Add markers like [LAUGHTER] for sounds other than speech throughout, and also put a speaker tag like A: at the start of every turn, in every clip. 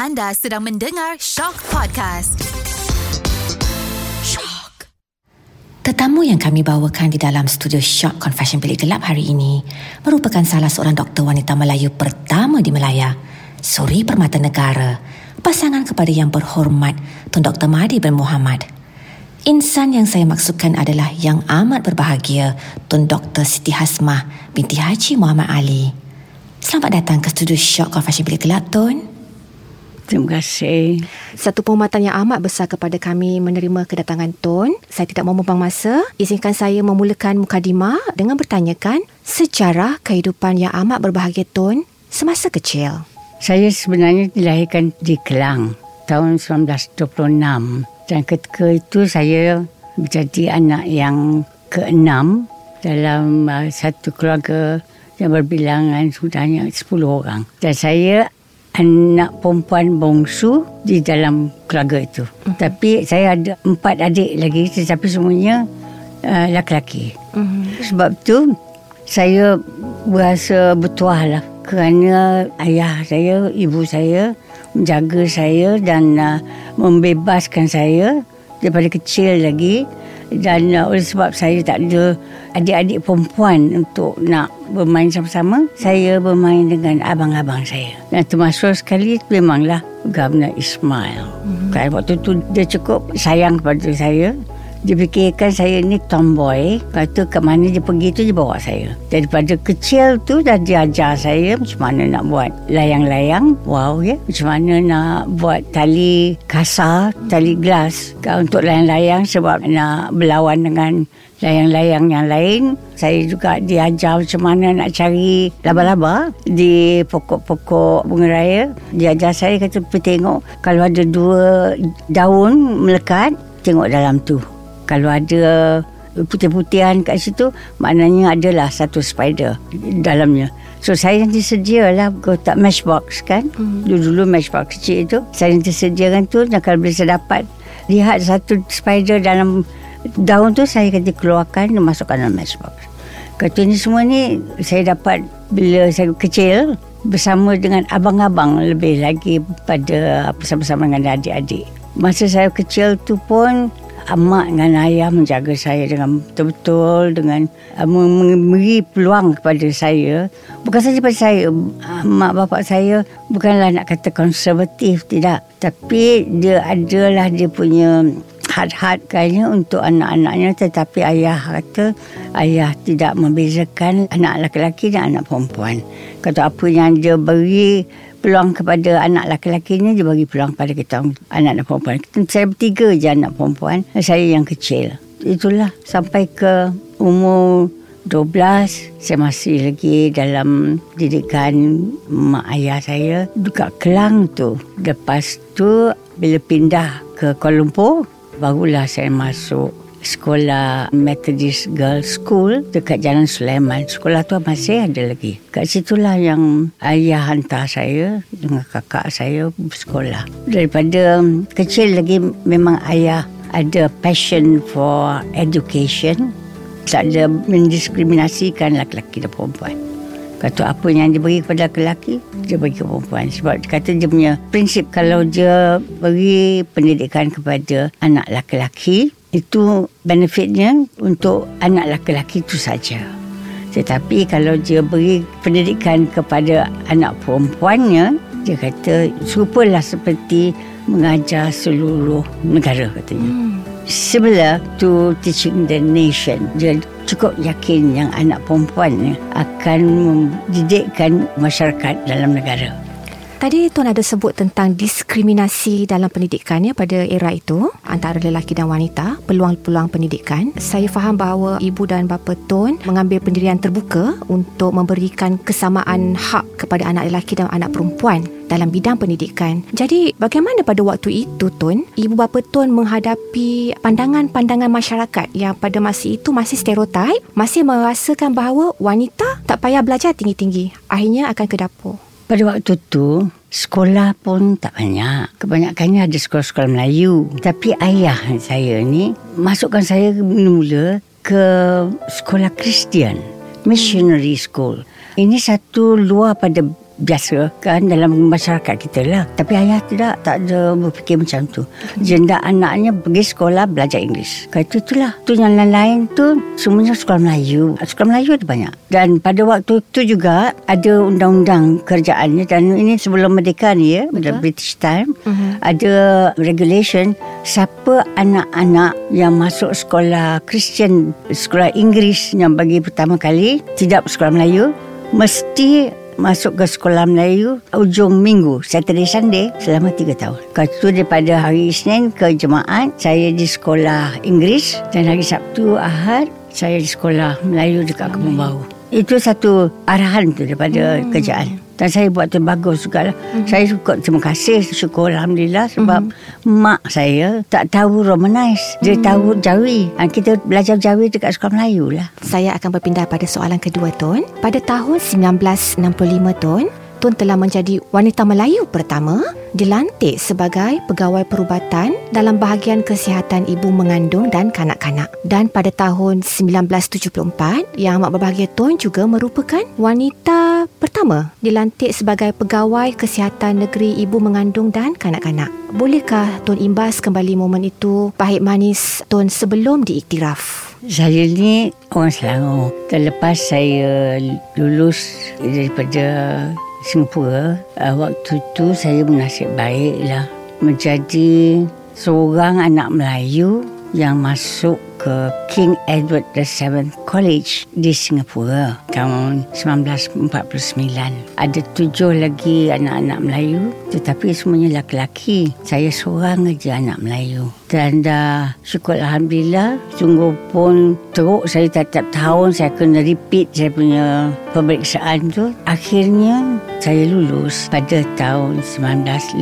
A: Anda sedang mendengar Shock Podcast. Shock.
B: Tetamu yang kami bawakan di dalam studio Shock Confession Bilik Gelap hari ini merupakan salah seorang doktor wanita Melayu pertama di Melaya, Suri Permata Negara, pasangan kepada yang berhormat Tun Dr. Mahdi bin Muhammad. Insan yang saya maksudkan adalah yang amat berbahagia Tun Dr. Siti Hasmah binti Haji Muhammad Ali. Selamat datang ke studio Shock Confession Bilik Gelap, Tun.
C: Terima kasih.
B: Satu penghormatan yang amat besar kepada kami menerima kedatangan Tun. Saya tidak mahu membuang masa. Izinkan saya memulakan mukadimah dengan bertanyakan sejarah kehidupan yang amat berbahagia Tun semasa kecil.
C: Saya sebenarnya dilahirkan di Kelang tahun 1926 dan ketika itu saya menjadi anak yang keenam dalam uh, satu keluarga yang berbilangan sudahnya 10 orang. Dan saya anak perempuan bongsu di dalam keluarga itu. Uh-huh. Tapi saya ada empat adik lagi tetapi semuanya uh, lelaki. Uh-huh. Sebab tu saya berasa bertuah lah kerana ayah saya, ibu saya menjaga saya dan uh, membebaskan saya daripada kecil lagi dan uh, oleh sebab saya tak ada adik-adik perempuan untuk nak bermain sama-sama saya bermain dengan abang-abang saya. Dan termasuk sekali memanglah Governor Ismail. Mm-hmm. kan waktu tu dia cukup sayang kepada saya dia fikirkan saya ni tomboy. Lepas tu ke mana dia pergi tu dia bawa saya. Daripada kecil tu dah dia ajar saya Macam mana nak buat layang-layang. Wow ya. Macam mana nak buat tali kasar Tali gelas. Untuk layang-layang sebab nak berlawan dengan layang-layang yang lain. Saya juga diajar macam mana nak cari laba-laba Di pokok-pokok bunga raya. Dia ajar saya kata pergi tengok Kalau ada dua daun melekat Tengok dalam tu kalau ada putih-putihan kat situ maknanya adalah satu spider dalamnya. So saya nanti sedialah kotak matchbox kan? Hmm. dulu-dulu matchbox kecil itu saya nanti sediakan tu dan kalau boleh saya dapat lihat satu spider dalam daun tu saya nanti keluarkan dan masukkan dalam matchbox. Kata ni semua ni saya dapat bila saya kecil bersama dengan abang-abang lebih lagi pada bersama-sama dengan adik-adik. Masa saya kecil tu pun mak dengan ayah menjaga saya dengan betul-betul dengan uh, memberi peluang kepada saya. Bukan saja pada saya uh, mak bapak saya bukanlah nak kata konservatif tidak. Tapi dia adalah dia punya had-had kayaknya untuk anak-anaknya tetapi ayah kata ayah tidak membezakan anak lelaki dan anak perempuan. Kata apa yang dia beri peluang kepada anak lelaki ni dia bagi peluang pada kita anak dan perempuan. Saya bertiga je anak perempuan, saya yang kecil. Itulah sampai ke umur 12 saya masih lagi dalam didikan mak ayah saya dekat Kelang tu. Lepas tu bila pindah ke Kuala Lumpur barulah saya masuk sekolah Methodist Girls School dekat Jalan Sulaiman. Sekolah tu masih ada lagi. Kat situlah yang ayah hantar saya dengan kakak saya bersekolah. Daripada kecil lagi memang ayah ada passion for education. Tak ada mendiskriminasikan lelaki dan perempuan. Kata apa yang dia beri kepada lelaki, dia bagi ke perempuan. Sebab dia kata dia punya prinsip kalau dia beri pendidikan kepada anak lelaki, itu benefitnya untuk anak lelaki itu saja. Tetapi kalau dia beri pendidikan kepada anak perempuannya, dia kata serupalah seperti mengajar seluruh negara katanya. Hmm. Similar to teaching the nation. Dia cukup yakin yang anak perempuan akan mendidikkan masyarakat dalam negara.
B: Tadi Tuan ada sebut tentang diskriminasi dalam pendidikan ya pada era itu antara lelaki dan wanita, peluang-peluang pendidikan. Saya faham bahawa ibu dan bapa Tuan mengambil pendirian terbuka untuk memberikan kesamaan hak kepada anak lelaki dan anak perempuan dalam bidang pendidikan. Jadi, bagaimana pada waktu itu Tun, ibu bapa Tun menghadapi pandangan-pandangan masyarakat yang pada masa itu masih stereotip, masih merasakan bahawa wanita tak payah belajar tinggi-tinggi, akhirnya akan ke dapur.
C: Pada waktu tu sekolah pun tak banyak. Kebanyakannya ada sekolah-sekolah Melayu. Tapi ayah saya ni masukkan saya mula ke sekolah Kristian. Missionary School. Ini satu luar pada biasa kan dalam masyarakat kita lah. Tapi ayah tidak tak ada berfikir macam tu. Dia nak anaknya pergi sekolah belajar Inggeris. Kata itulah. Tu yang lain-lain tu semuanya sekolah Melayu. Sekolah Melayu ada banyak. Dan pada waktu tu juga ada undang-undang kerjaannya dan ini sebelum merdeka ni ya, pada British time uh-huh. ada regulation siapa anak-anak yang masuk sekolah Kristian, sekolah Inggeris yang bagi pertama kali tidak sekolah Melayu mesti masuk ke sekolah Melayu ujung minggu Saturday Sunday selama 3 tahun. Lepas tu daripada hari Isnin ke Jumaat saya di sekolah Inggeris dan hari Sabtu Ahad saya di sekolah Melayu dekat Kebun Bau. Itu satu arahan tu daripada hmm. kerjaan. Dan saya buat tu bagus juga lah. Mm-hmm. Saya suka terima kasih. Syukur Alhamdulillah. Sebab mm-hmm. mak saya tak tahu Romanize. Dia mm-hmm. tahu Jawi. Dan kita belajar Jawi dekat sekolah Melayu lah.
B: Saya akan berpindah pada soalan kedua Tun. Pada tahun 1965 Tun, Tun telah menjadi wanita Melayu pertama dilantik sebagai pegawai perubatan dalam bahagian kesihatan ibu mengandung dan kanak-kanak. Dan pada tahun 1974, Yang Amat Berbahagia Tun juga merupakan wanita pertama dilantik sebagai pegawai kesihatan negeri ibu mengandung dan kanak-kanak. Bolehkah Tun imbas kembali momen itu pahit manis Tun sebelum diiktiraf?
C: Saya ni orang Selangor. Terlepas saya lulus daripada Singapura uh, waktu tu saya bernasib baiklah. Menjadi seorang anak Melayu yang masuk ke King Edward VII College di Singapura tahun 1949. Ada tujuh lagi anak-anak Melayu tetapi semuanya laki-laki. Saya seorang aja anak Melayu. Dan dah syukur Alhamdulillah sungguh pun teruk saya tiap-tiap tahun saya kena repeat saya punya pemeriksaan tu. Akhirnya saya lulus pada tahun 1955.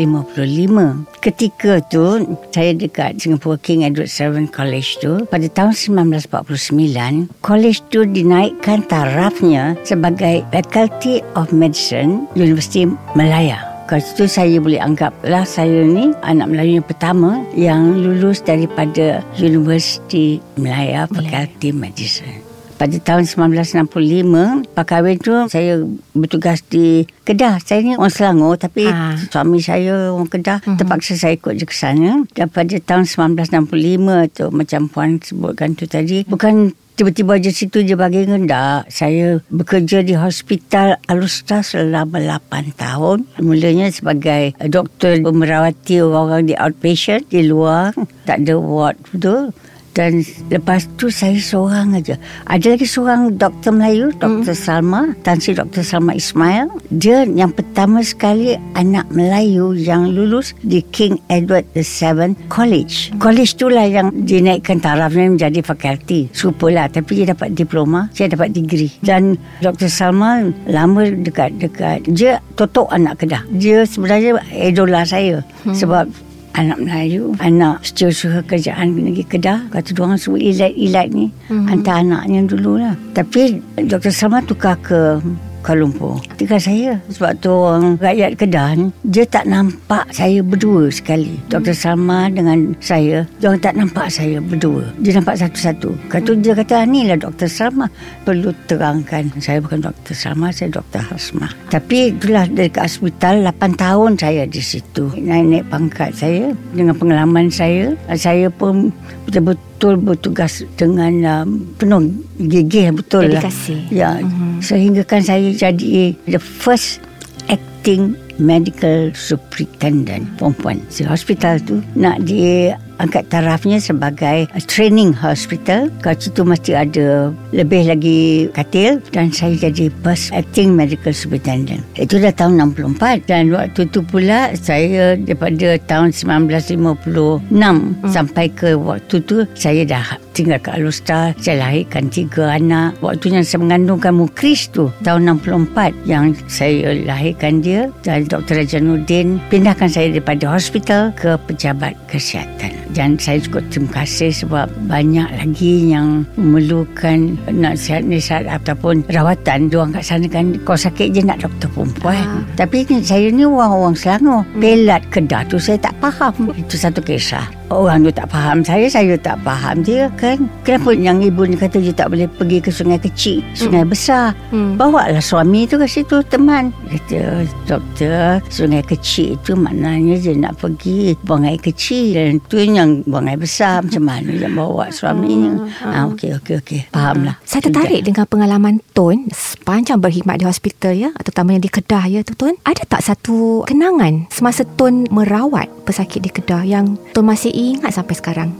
C: Ketika tu saya dekat Singapore King Edward VII College tu pada tahun 1949, college itu dinaikkan tarafnya sebagai Faculty of Medicine University Malaya. Kalau itu saya boleh anggaplah saya ni anak Melayu yang pertama yang lulus daripada University Malaya Faculty Medicine. Pada tahun 1965, Pak kahwin tu saya bertugas di Kedah. Saya ni orang Selangor tapi ha. suami saya orang Kedah. Uh-huh. Terpaksa saya ikut je ke sana. Dan pada tahun 1965 tu macam puan sebutkan tu tadi. Bukan tiba-tiba je situ je bagi rendah. Saya bekerja di hospital Alustar selama 8 tahun. Mulanya sebagai doktor merawati orang-orang di outpatient di luar. Tak ada ward tu. Dan lepas tu saya seorang aja. Ada lagi seorang doktor Melayu, Doktor hmm. Salma, Tan Sri Doktor Salma Ismail. Dia yang pertama sekali anak Melayu yang lulus di King Edward VII College. College tu lah yang dinaikkan tarafnya menjadi fakulti. Supalah. Tapi dia dapat diploma, saya dapat degree. Dan Doktor Salma lama dekat-dekat. Dia totok anak kedah. Dia sebenarnya idola saya. Hmm. Sebab anak Melayu anak suka kerjaan pergi Kedah kata dia orang sebut ilat-ilat ni mm-hmm. hantar anaknya dulu lah tapi Dr. Salma tukar ke Kuala Lumpur. Ketika saya sebab tu orang rakyat Kedah dia tak nampak saya berdua sekali. Dr. Salma dengan saya dia tak nampak saya berdua. Dia nampak satu-satu. Kata dia kata ah, ni lah Dr. Salma perlu terangkan saya bukan Dr. Salma saya Dr. Hasma. Tapi itulah dari hospital 8 tahun saya di situ. Naik-naik pangkat saya dengan pengalaman saya saya pun betul-betul betul bertugas dengan um, penuh gigih betul
B: Dedikasi.
C: lah. Ya, uh-huh. sehingga kan saya jadi the first acting medical superintendent perempuan. Si hospital tu nak di angkat tarafnya sebagai training hospital. Kat situ mesti ada lebih lagi katil dan saya jadi first acting medical superintendent. Itu dah tahun 64 dan waktu tu pula saya daripada tahun 1956 hmm. sampai ke waktu tu saya dah tinggal kat Alustar. Saya lahirkan tiga anak. Waktu yang saya mengandungkan Mukris tu tahun 64 yang saya lahirkan dia dan Dr. Rajanuddin pindahkan saya daripada hospital ke pejabat kesihatan. Dan saya juga terima kasih sebab banyak lagi yang memerlukan nasihat-nasihat ataupun rawatan. Diorang kat sana kan, kalau sakit je nak doktor perempuan.
B: Ah.
C: Tapi saya ni orang-orang Selangor. Pelat kedah tu saya tak faham. Itu satu kisah. Orang tu tak faham saya, saya tak faham dia kan. Kenapa yang ibu ni kata dia tak boleh pergi ke sungai kecil, sungai besar.
B: Hmm.
C: Bawa lah suami tu ke situ teman. Kata doktor sungai kecil itu maknanya dia nak pergi buang air kecil dan tu yang buang air besar macam mana dia bawa suaminya. Ah okey okey okey. Faham lah.
B: Saya tertarik dengan pengalaman Tun sepanjang berkhidmat di hospital ya, terutamanya di Kedah ya tu Tun. Ada tak satu kenangan semasa Tun merawat pesakit di Kedah yang Tun masih ingat sampai sekarang?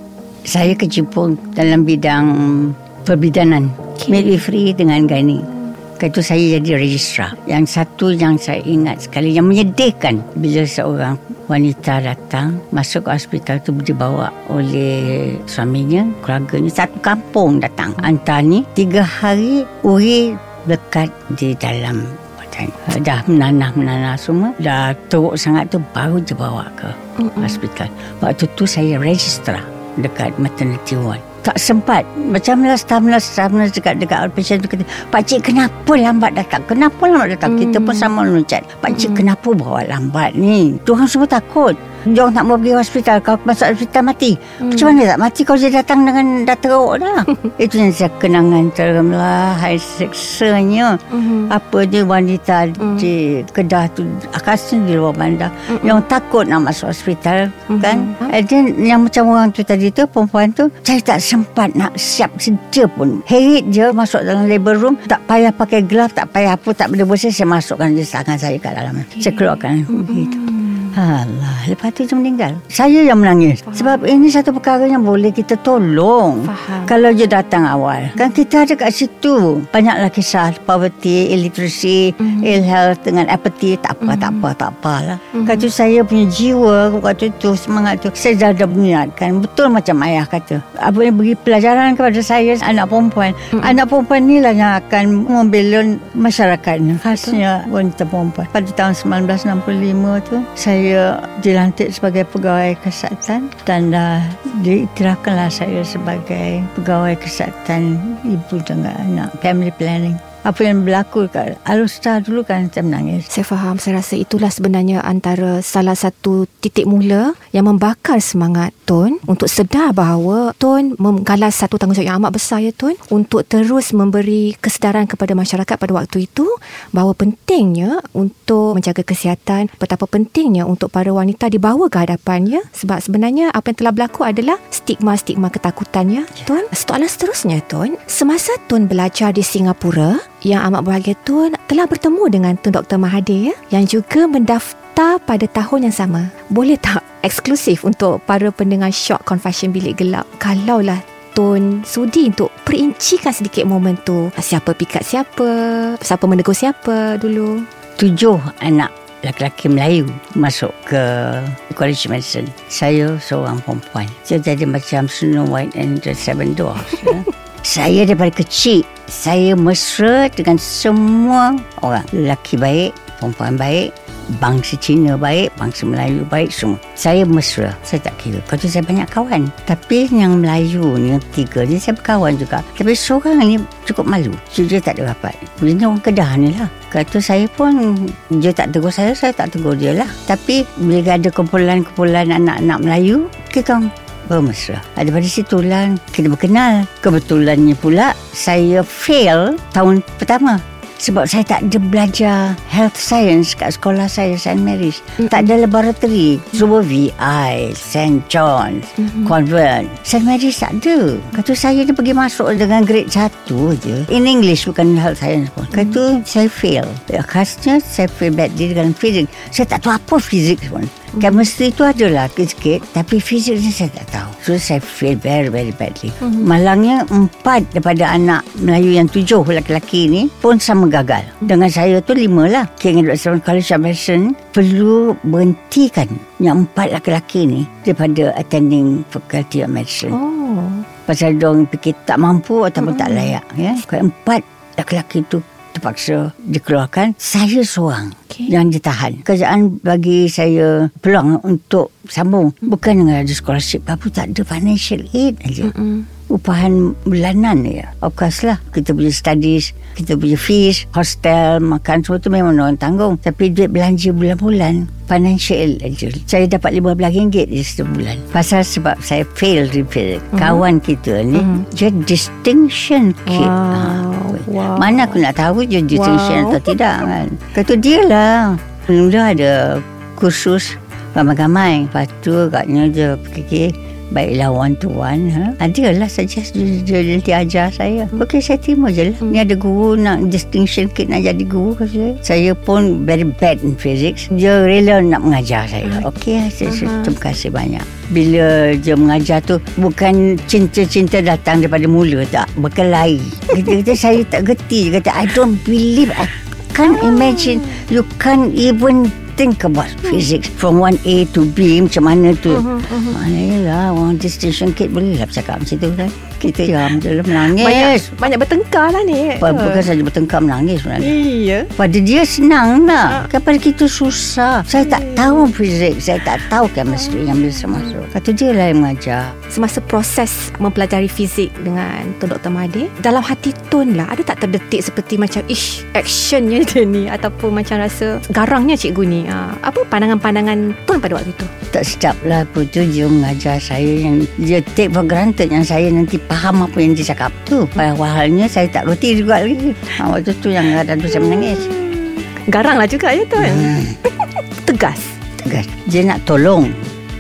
C: Saya kecimpung dalam bidang perbidanan.
B: Okey.
C: Midwifery dengan gynae. Itu saya jadi registrar. Yang satu yang saya ingat sekali yang menyedihkan bila seorang wanita datang masuk ke hospital tu dibawa oleh suaminya, keluarganya satu kampung datang. Hantar ni tiga hari uri lekat di dalam badan. Dah menanah-menanah semua. Dah teruk sangat tu baru dia bawa ke
B: Mm-mm.
C: hospital. Waktu tu saya registrar dekat maternity ward. Tak sempat. Macam lah staff-nurse, staff-nurse dekat, dekat outpatient tu kata, Pakcik kenapa lambat datang? Kenapa lambat datang? Kita pun sama loncat. Pakcik kenapa bawa lambat ni? Tuhan semua takut. Diorang tak mau pergi hospital. Kalau masuk hospital mati. Macam mana tak mati? Kalau dia datang dengan dah teruk [LAUGHS] dah. Itu yang saya kenangan terem lah. Hai seksanya.
B: Mhm.
C: Apa dia wanita di Kedah tu Khasnya di luar bandar. Yang takut nak masuk hospital Kan? And then Yang macam orang tu tadi tu Perempuan tu Saya tak sempat nak siap sedia pun. Herit je Masuk dalam labor room Tak payah pakai glove Tak payah apa Tak boleh bersih Saya masukkan je tangan saya kat dalam. Saya keluarkan. Begitu Alah, lepas tu dia meninggal. Saya yang menangis. Sebab ini satu perkara yang boleh kita tolong.
B: Faham.
C: Kalau dia datang awal. Kan kita ada kat situ. Banyaklah kisah poverty, illiteracy, mm-hmm. ill health dengan apathy. Tak apa, mm-hmm. tak apa, tak apalah. Mm-hmm. Kata saya punya jiwa waktu tu, semangat tu. Saya dah ada mengingatkan. Betul macam ayah kata. Apa yang beri pelajaran kepada saya, anak perempuan. Mm-hmm. Anak perempuan ni lah yang akan membela masyarakatnya. Khasnya wanita perempuan. Pada tahun 1965 tu, saya dilantik sebagai pegawai kesihatan dan dah diiktirafkanlah saya sebagai pegawai kesihatan ibu dengan anak family planning. Apa yang berlaku kat Alustar dulu kan saya menangis.
B: Saya faham, saya rasa itulah sebenarnya antara salah satu titik mula yang membakar semangat Tun untuk sedar bahawa Tun menggalas satu tanggungjawab yang amat besar ya Tun untuk terus memberi kesedaran kepada masyarakat pada waktu itu bahawa pentingnya untuk menjaga kesihatan, betapa pentingnya untuk para wanita dibawa ke hadapannya sebab sebenarnya apa yang telah berlaku adalah stigma-stigma ketakutannya Tun. Soalan seterusnya Tun, semasa Tun belajar di Singapura yang amat berbahagia Tun telah bertemu dengan Tun Dr. Mahathir ya, yang juga mendaftar pada tahun yang sama. Boleh tak eksklusif untuk para pendengar Shock Confession Bilik Gelap kalaulah Tun sudi untuk perincikan sedikit momen tu. Siapa pikat siapa, siapa menegur siapa dulu.
C: Tujuh anak lelaki Melayu masuk ke College Medicine. Saya seorang perempuan. Saya jadi macam Snow White and the Seven Dwarfs. ya. [LAUGHS] Saya daripada kecil, saya mesra dengan semua orang. Lelaki baik, perempuan baik, bangsa Cina baik, bangsa Melayu baik, semua. Saya mesra. Saya tak kira. Kau tu saya banyak kawan. Tapi yang Melayu ni, tiga ni, saya berkawan juga. Tapi seorang ni cukup malu. So, dia tak ada rapat. Dia orang Kedah ni lah. Kata saya pun, dia tak tegur saya, saya tak tegur dia lah. Tapi bila ada kumpulan-kumpulan anak-anak Melayu, kita bermesra. Daripada situlah kita berkenal. Kebetulannya pula saya fail tahun pertama. Sebab saya tak ada belajar health science kat sekolah saya St. Mary's. Mm-hmm. Tak ada laboratory. Semua VI, St. John's, mm-hmm. Convent. St. Mary's tak ada. Kata saya dia pergi masuk dengan grade 1 je. In English bukan health science pun. Kata mm-hmm. saya fail. Ya, khasnya saya fail badly dengan physics. Saya tak tahu apa physics pun. Chemistry tu adalah sikit Tapi physics ni saya tak tahu So saya feel very very badly mm-hmm. Malangnya Empat daripada anak Melayu yang tujuh Lelaki-lelaki ni Pun sama gagal Dengan saya tu lima lah King Edward Seven College of Medicine Perlu berhentikan Yang empat lelaki ni Daripada attending Faculty of Medicine
B: Oh.
C: Pasal diorang fikir tak mampu Ataupun mm-hmm. tak layak ya. Kalau empat lelaki tu terpaksa dikeluarkan. Saya seorang
B: Okey.
C: yang ditahan. Kerjaan bagi saya peluang untuk sambung. Bukan dengan ada scholarship apa tak ada financial aid aja.
B: Mm-mm.
C: Upahan bulanan ya. Of course lah. Kita punya studies, kita punya fees, hostel, makan semua tu memang orang tanggung. Tapi duit belanja bulan-bulan, financial aja. Saya dapat RM15 je setiap bulan. Pasal sebab saya fail di fizik. Kawan kita ni, dia distinction kid.
B: Wow.
C: Ah,
B: Wow.
C: Mana aku nak tahu dia distinction
B: Wow.
C: atau tidak kan. [LAUGHS] Kata dia lah. Mula ada kursus ramai-ramai. Lepas tu katnya dia fikir baiklah one to one. Ha? Adalah saja dia, dia, dia, dia ajar saya. Okey saya terima je lah. Ni ada guru nak distinction kid nak jadi guru kata saya. Saya pun very bad in physics. Dia rela nak mengajar saya. Okey saya, saya terima kasih banyak. Bila dia mengajar tu bukan cinta-cinta datang daripada mula tak berkelahi. [LAUGHS] Dia kata saya tak gerti. Dia kata I don't believe I can't imagine you can't even think about physics. From 1A to B macam mana tu? Mana lah orang distinction kid boleh lah bercakap macam tu kan. Kita jam je lah
B: Banyak,
C: menangis
B: banyak bertengkar lah ni.
C: Bukan, bukan saja bertengkar menangis sebenarnya.
B: Iya.
C: pada dia senang lah kan pada kita susah. Saya tak tahu fizik saya tak tahu chemistry yang bisa masuk kata dia lah yang mengajar
B: Semasa proses mempelajari fizik dengan Tun Dr. Mahathir, dalam hati Tun lah, ada tak terdetik seperti macam, ish, actionnya [LAUGHS] dia ni ataupun macam rasa garangnya cikgu ni. Ha, apa pandangan-pandangan Tun pada waktu itu?
C: tak sedap lah apa tu dia mengajar saya yang dia take for granted yang saya nanti faham apa yang dia cakap tu padahalnya saya tak reti juga lagi ha, waktu tu yang kadang tu saya menangis
B: Garang lah juga ya Tun. [LAUGHS] Tegas.
C: tegas dia nak tolong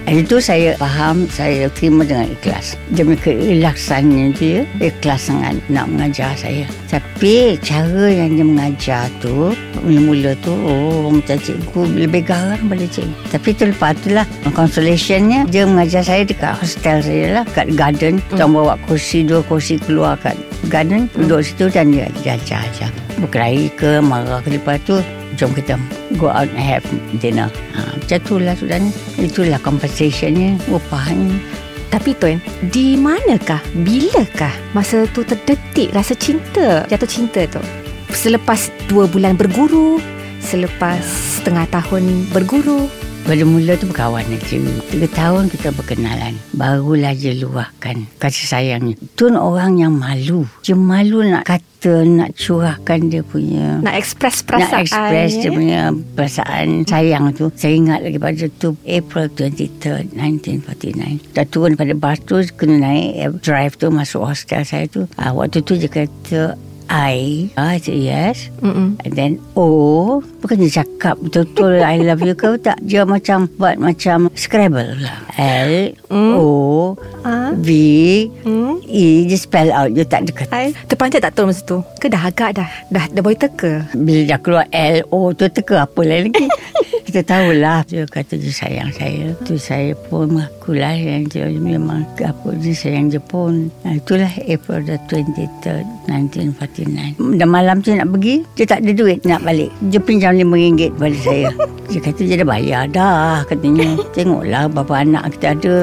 C: itu saya faham saya terima dengan ikhlas. Punya keikhlasannya dia ikhlas sangat nak mengajar saya. Tapi cara yang dia mengajar tu mula-mula tu oh macam cikgu lebih garang pada cikgu. Tapi tu lepas tu lah consolationnya dia mengajar saya dekat hostel saya lah kat garden. Kita bawa kursi dua kursi keluar kat garden. Duduk situ dan dia, dia ajar ajar berkelahi ke marah ke lepas tu jom kita go out and have dinner. Ha, macam tu lah sebenarnya. Itulah compensationnya, upahnya.
B: Tapi Tun, di manakah, bilakah masa tu terdetik rasa cinta, jatuh cinta tu? Selepas dua bulan berguru, selepas setengah tahun berguru,
C: Pada mula tu berkawan aja. Tiga tahun kita berkenalan. Barulah dia luahkan kasih sayangnya. Tun orang yang malu. Dia malu nak kata, nak curahkan dia punya...
B: nak ekspres perasaan.
C: nak express dia
B: ya?
C: punya perasaan sayang tu. Saya ingat lagi pada tu April 23rd 1949. Dah turun pada bus tu kena naik eh, drive tu masuk hostel saya tu. Ah, waktu tu dia kata I, I said yes.
B: Mm-mm.
C: And then O Bukan dia cakap betul-betul I love you ke tak Dia macam Buat macam Scrabble lah L O
B: Ah.
C: V
B: Hmm.
C: E Dia spell out Dia tak dekat
B: Hai, terpanjat tak Tun masa tu? Ke dah agak dah? Dah, dah boleh teka?
C: Bila dah keluar L O tu teka apa lain lagi [LAUGHS] Kita tahulah Dia kata dia sayang saya Tu saya pun mengakulah Yang dia memang Apa dia sayang dia pun nah, Itulah April the 23rd 1949 Dan malam tu nak pergi Dia tak ada duit nak balik Dia pinjam RM5 pada saya Dia kata dia dah bayar dah Katanya Tengoklah berapa anak kita ada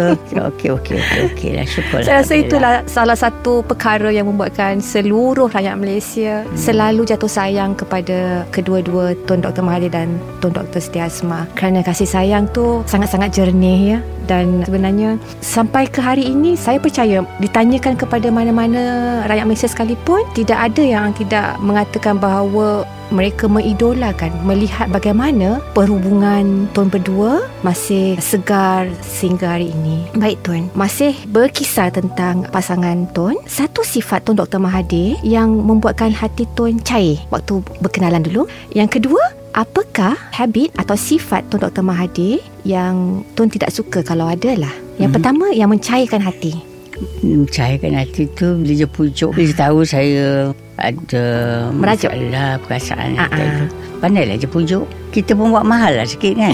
C: Okey okey okey okey lah Syukur
B: Saya rasa itulah salah satu perkara yang membuatkan seluruh rakyat Malaysia
C: Hmm.
B: selalu jatuh sayang kepada kedua-dua Tun Dr. Mahathir dan Tun Dr. Setia Asma. Kerana kasih sayang tu sangat-sangat jernih ya. Dan sebenarnya sampai ke hari ini saya percaya ditanyakan kepada mana-mana rakyat Malaysia sekalipun tidak ada yang tidak mengatakan bahawa mereka mengidolakan melihat bagaimana perhubungan Tun berdua masih segar sehingga hari ini. Baik Tun, masih berkisar tentang pasangan Tun. Satu sifat Tun Dr. Mahathir yang membuatkan hati Tun cair waktu berkenalan dulu. Yang kedua, apakah habit atau sifat Tun Dr. Mahathir yang Tun tidak suka kalau ada lah? Yang
C: Mhm.
B: pertama, yang mencairkan hati.
C: Mencairkan hati tu Bila dia pujuk Bila dia tahu saya Ada
B: Merajuk.
C: Masalah perasaan
B: Ah,
C: uh
B: ah.
C: itu Pandailah dia pujuk. Kita pun buat mahal lah sikit kan?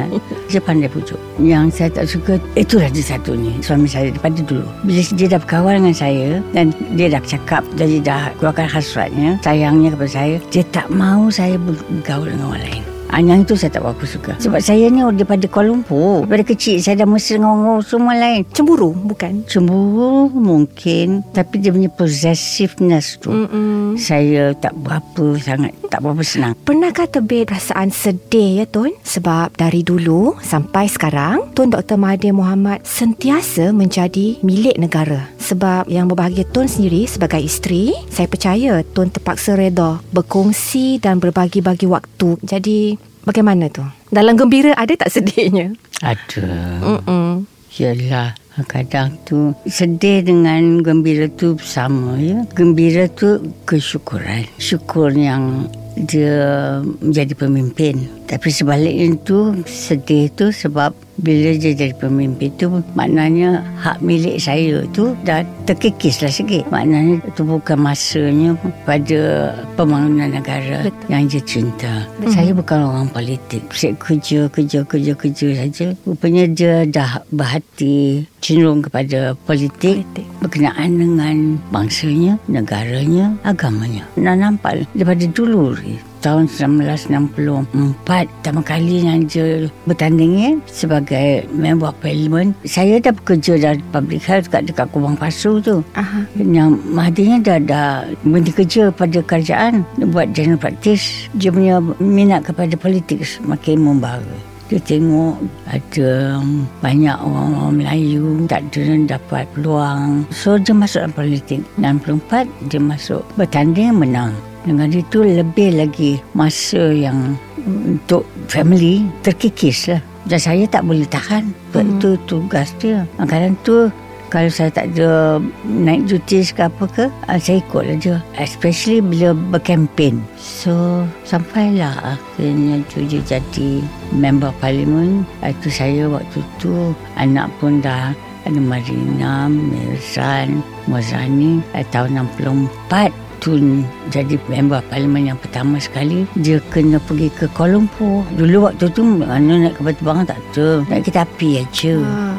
C: [LAUGHS] Dia pandai pujuk. Yang saya tak suka Itulah dia satunya. Suami saya daripada dulu. Bila dia dah berkawan dengan saya Dan dia dah cakap Dan dia dah keluarkan hasratnya Sayangnya kepada saya Dia tak mau saya bergaul dengan orang lain Ah, yang itu saya tak berapa suka. Sebab saya ni daripada Kuala Lumpur. Daripada kecil saya dah mesra dengan orang semua lain.
B: Cemburu bukan?
C: Cemburu mungkin. Tapi dia punya possessiveness tu.
B: Mm-mm.
C: Saya tak berapa sangat. Tak berapa senang.
B: Pernahkah terbit perasaan sedih ya Tun? Sebab dari dulu sampai sekarang Tun Dr. Mahathir Mohamad sentiasa menjadi milik negara. Sebab yang berbahagia Tun sendiri sebagai isteri, saya percaya Tun terpaksa reda berkongsi dan berbagi-bagi waktu. Jadi bagaimana tu? Dalam gembira ada tak sedihnya?
C: Ada.
B: Mm-mm.
C: Yalah Kadang tu sedih dengan gembira tu sama ya. Gembira tu kesyukuran. Syukur yang dia menjadi pemimpin. Tapi sebaliknya tu sedih tu sebab bila dia jadi pemimpin tu maknanya hak milik saya tu dah terkikis lah sikit. Maknanya tu bukan masanya pada pembangunan negara
B: Betul.
C: yang dia cinta. Saya bukan orang politik. Saya kerja, kerja, kerja, kerja saja. Rupanya dia dah berhati cenderung kepada politik,
B: Politik.
C: berkenaan dengan bangsanya, negaranya, agamanya. Nak nampak daripada dulu tahun 1964 pertama kali yang dia bertanding ya, sebagai member parlimen saya dah bekerja dari public health kat dekat Kubang Pasu tu
B: Aha.
C: yang Mahdinya dah dah berhenti kerja pada kerajaan dia buat general practice dia punya minat kepada politik semakin membara dia tengok ada banyak orang-orang Melayu tak ada dapat peluang. So dia masuk dalam politik. 64 dia masuk bertanding menang. Dengan itu lebih lagi masa yang untuk family terkikis lah. Dan saya tak boleh tahan. Sebab
B: Mhm.
C: itu tugas dia. Kadang tu kalau saya tak ada naik duty ke apa ke, ah, saya ikut aja. Especially bila berkempen. So, sampailah akhirnya tu dia jadi member parlimen. Itu saya waktu tu, anak pun dah ada Marina, Mirsan, Mozani. Ah, Tahun 64 Tun jadi member parlimen yang pertama sekali dia kena pergi ke Kuala Lumpur. Dulu waktu tu mana naik kapal terbang tak ada naik kereta api aja.
B: Ah.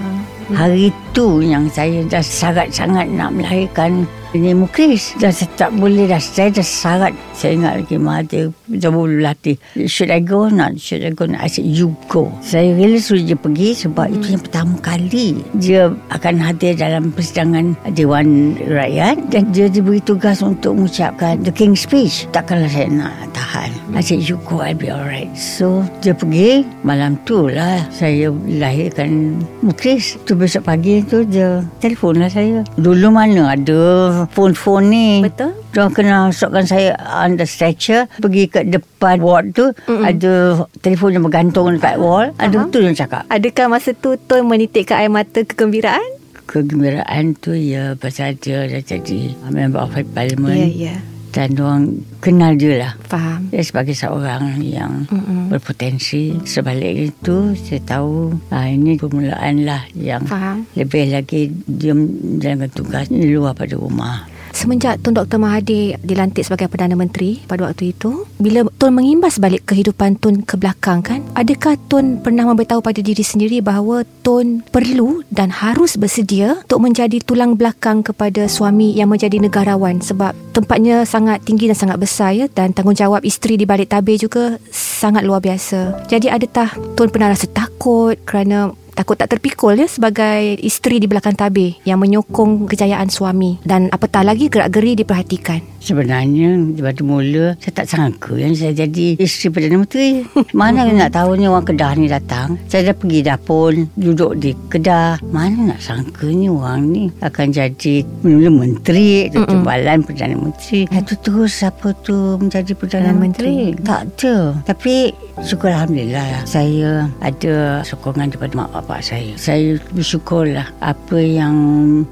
C: Hari tu yang saya dah sangat sangat nak melahirkan ini mukris. Dah saya tak boleh dah. Saya dah sangat. Saya ingat lagi Mahathir. Dah boleh latih. Should I go or not? Should I go not? I said, you go. Saya rela suruh dia pergi sebab hmm. itu yang pertama kali. Dia akan hadir dalam persidangan Dewan Rakyat. Dan dia diberi tugas untuk mengucapkan the King's Speech. Takkanlah saya nak tahan. I said, you go, I'll be alright. So, dia pergi. Malam tu lah saya lahirkan mukris. Tu besok pagi tu dia telefon lah saya. Dulu mana ada phone-phone ni.
B: Betul.
C: Dia kena masukkan saya under stretcher. Pergi ke depan ward tu. Mm-mm. Ada telefon yang bergantung dekat wall. Ada
B: Aha.
C: tu yang cakap.
B: Adakah masa tu Tun menitikkan air mata kegembiraan?
C: Kegembiraan tu ya pasal dia dah jadi member of parliament.
B: Ya, ya.
C: Dan orang kenal dia lah.
B: Faham.
C: Dia sebagai seorang yang
B: Mm-mm.
C: berpotensi. Sebalik itu saya tahu ah, ini permulaan lah yang
B: Faham.
C: lebih lagi dia menjalankan tugas di luar pada rumah.
B: Semenjak Tun Dr. Mahathir dilantik sebagai Perdana Menteri pada waktu itu, bila Tun mengimbas balik kehidupan Tun ke belakang kan, adakah Tun pernah memberitahu pada diri sendiri bahawa Tun perlu dan harus bersedia untuk menjadi tulang belakang kepada suami yang menjadi negarawan sebab tempatnya sangat tinggi dan sangat besar ya dan tanggungjawab isteri di balik tabir juga sangat luar biasa. Jadi adakah Tun pernah rasa takut kerana takut tak terpikul ya sebagai isteri di belakang tabir yang menyokong kejayaan suami dan apatah lagi gerak-geri diperhatikan.
C: Sebenarnya daripada mula saya tak sangka yang saya jadi isteri Perdana Menteri. [LAUGHS] Mana nak tahu ni orang Kedah ni datang. Saya dah pergi dapur duduk di Kedah. Mana nak sangka ni orang ni akan jadi mula menteri, tu timbalan Perdana Menteri. Satu terus siapa tu menjadi Perdana
B: Perdana
C: Menteri. Tak ada. Tapi syukur Alhamdulillah saya ada sokongan daripada mak bapak saya. Saya bersyukurlah apa yang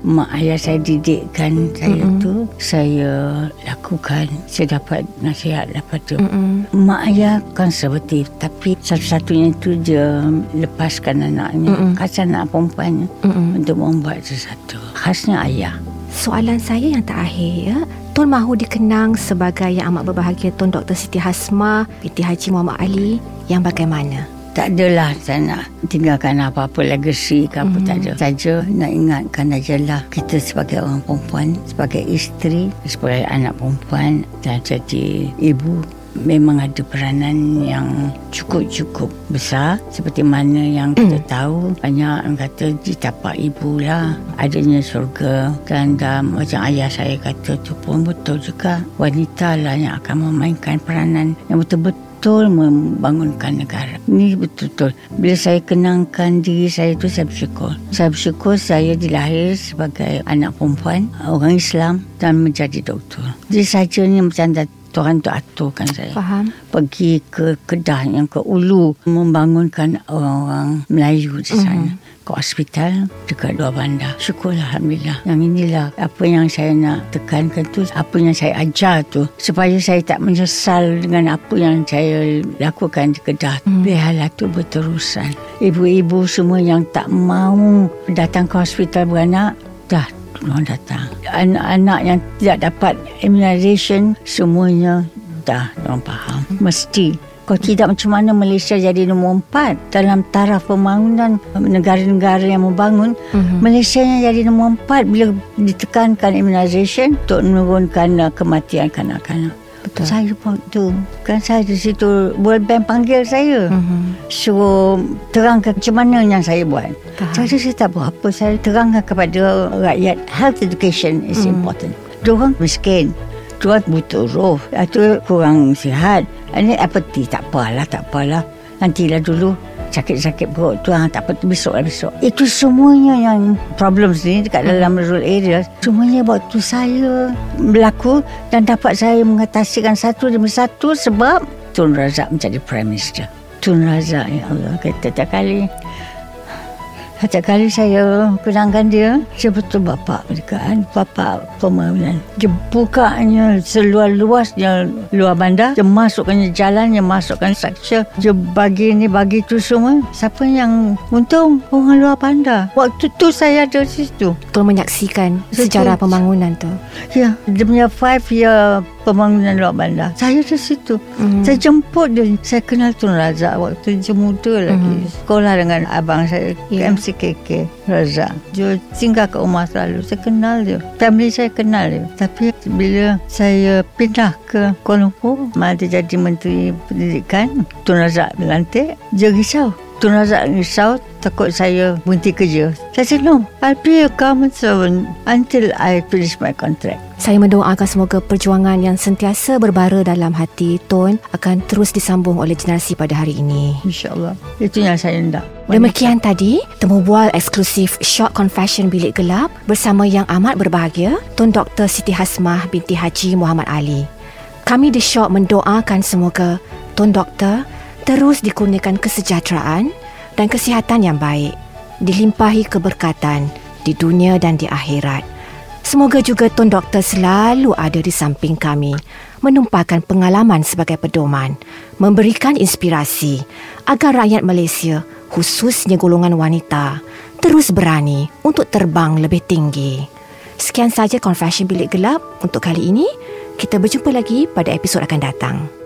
C: mak ayah saya didikkan saya
B: Mm-mm.
C: tu saya lakukan. Saya dapat nasihat daripada
B: Mm-mm.
C: mak ayah konservatif tapi satu-satunya itu dia lepaskan anaknya
B: Mm-mm.
C: khas anak perempuannya
B: Mm-mm.
C: untuk membuat sesuatu. Khasnya ayah.
B: Soalan saya yang terakhir ya. Tun mahu dikenang sebagai yang amat berbahagia Tun Dr. Siti Hasma binti Haji Muhammad Ali yang bagaimana?
C: Tak adalah saya nak tinggalkan apa-apa legacy ke apa
B: Mhm.
C: tak ada. Saja nak ingatkan ajalah kita sebagai orang perempuan, sebagai isteri, sebagai anak perempuan dan jadi ibu memang ada peranan yang cukup-cukup besar seperti mana yang kita mm. tahu banyak yang kata di tapak ibu lah adanya surga dan dalam macam ayah saya kata tu pun betul juga wanita lah yang akan memainkan peranan yang betul-betul betul membangunkan negara. Ini betul-betul. Bila saya kenangkan diri saya itu, saya bersyukur. Saya bersyukur saya dilahir sebagai anak perempuan, orang Islam dan menjadi doktor. Jadi saja ni macam Tuhan tu aturkan saya.
B: Faham.
C: Pergi ke Kedah yang ke Ulu membangunkan orang-orang Melayu di sana. Mm-hmm ke hospital dekat luar bandar. Syukurlah Alhamdulillah. Yang inilah apa yang saya nak tekankan tu, apa yang saya ajar tu supaya saya tak menyesal dengan apa yang saya lakukan di Kedah. Hmm. Biarlah tu berterusan. Ibu-ibu semua yang tak mau datang ke hospital beranak, dah orang datang. Anak-anak yang tidak dapat immunization, semuanya dah orang faham. Mesti kalau tidak macam mana Malaysia jadi nombor empat dalam taraf pembangunan negara-negara yang membangun. Mm-hmm. Malaysia yang jadi nombor empat bila ditekankan immunization untuk menurunkan uh, kematian kanak-kanak. Betul. Saya pun tu kan saya di situ World Bank panggil saya. Mm-hmm. So terangkan macam mana yang saya buat. Faham. Saya saya tak buat apa. Saya terangkan kepada rakyat health education is mm. important. Diorang miskin. Diorang butuh roh. Itu kurang sihat. Ini apeti tak apalah, tak apalah. Nantilah dulu sakit-sakit perut tu ha, tak apa besok lah besok. Itu semuanya yang problem ni dekat dalam rural area. Semuanya waktu saya berlaku dan dapat saya mengatasikan satu demi satu sebab Tun Razak menjadi Prime Minister. Tun Razak, ya Allah, kata tak kali Setiap kali saya kenangkan dia, dia betul bapa kan. Bapa pembangunan. Dia bukanya seluas-luasnya luar bandar. Dia masukkannya jalan, dia masukkan structure. Dia bagi ni, bagi tu semua. Siapa yang untung? Orang luar bandar. Waktu tu saya ada situ.
B: Betul menyaksikan sejarah pembangunan tu.
C: Ya, dia punya five year pembangunan luar bandar. Saya di situ. Mm. Saya jemput dia. Saya kenal Tun Razak waktu dia muda lagi. Mm. Sekolah dengan abang saya, yeah. MCKK Razak. Dia tinggal ke rumah selalu. Saya kenal dia. Family saya kenal dia. Tapi bila saya pindah ke Kuala Lumpur, malah jadi Menteri Pendidikan, Tun Razak dilantik, dia risau. Tun Razak risau takut saya berhenti kerja. Saya cakap, no, I'll be a government servant until I finish my contract.
B: Saya mendoakan semoga perjuangan yang sentiasa berbara dalam hati Tun akan terus disambung oleh generasi pada hari ini.
C: InsyaAllah. Itu yang saya nak.
B: Demikian tadi, temu bual eksklusif Short Confession Bilik Gelap bersama yang amat berbahagia, Tun Dr. Siti Hasmah binti Haji Muhammad Ali. Kami di Short mendoakan semoga Tun Doktor terus dikurniakan kesejahteraan dan kesihatan yang baik, dilimpahi keberkatan di dunia dan di akhirat. Semoga juga Tun Doktor selalu ada di samping kami, menumpahkan pengalaman sebagai pedoman, memberikan inspirasi agar rakyat Malaysia, khususnya golongan wanita, terus berani untuk terbang lebih tinggi. Sekian saja Confession Bilik Gelap untuk kali ini. Kita berjumpa lagi pada episod akan datang.